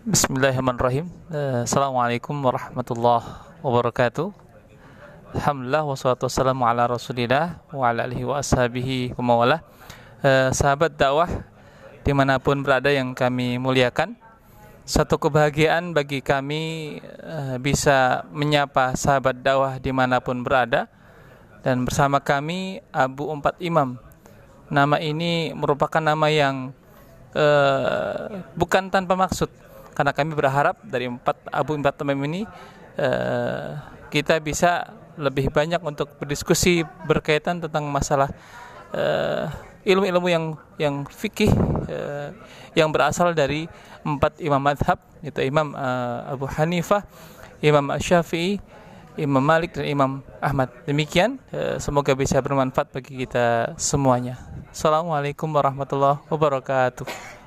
Bismillahirrahmanirrahim. Eh, Assalamualaikum warahmatullahi wabarakatuh. Alhamdulillah wassalatu wassalamu ala Rasulillah wa ala alihi wa ashabihi wa mawalah. Eh, sahabat dakwah di mana pun berada yang kami muliakan. Satu kebahagiaan bagi kami eh, bisa menyapa sahabat dakwah di mana pun berada dan bersama kami Abu Empat Imam. Nama ini merupakan nama yang eh, bukan tanpa maksud karena kami berharap dari empat Abu Empat Imam ini uh, kita bisa lebih banyak untuk berdiskusi berkaitan tentang masalah uh, ilmu-ilmu yang yang fikih uh, yang berasal dari empat imam madhab yaitu Imam Abu Hanifah, Imam Syafi'i, Imam Malik dan Imam Ahmad. Demikian semoga bisa bermanfaat bagi kita semuanya. Assalamualaikum warahmatullahi wabarakatuh.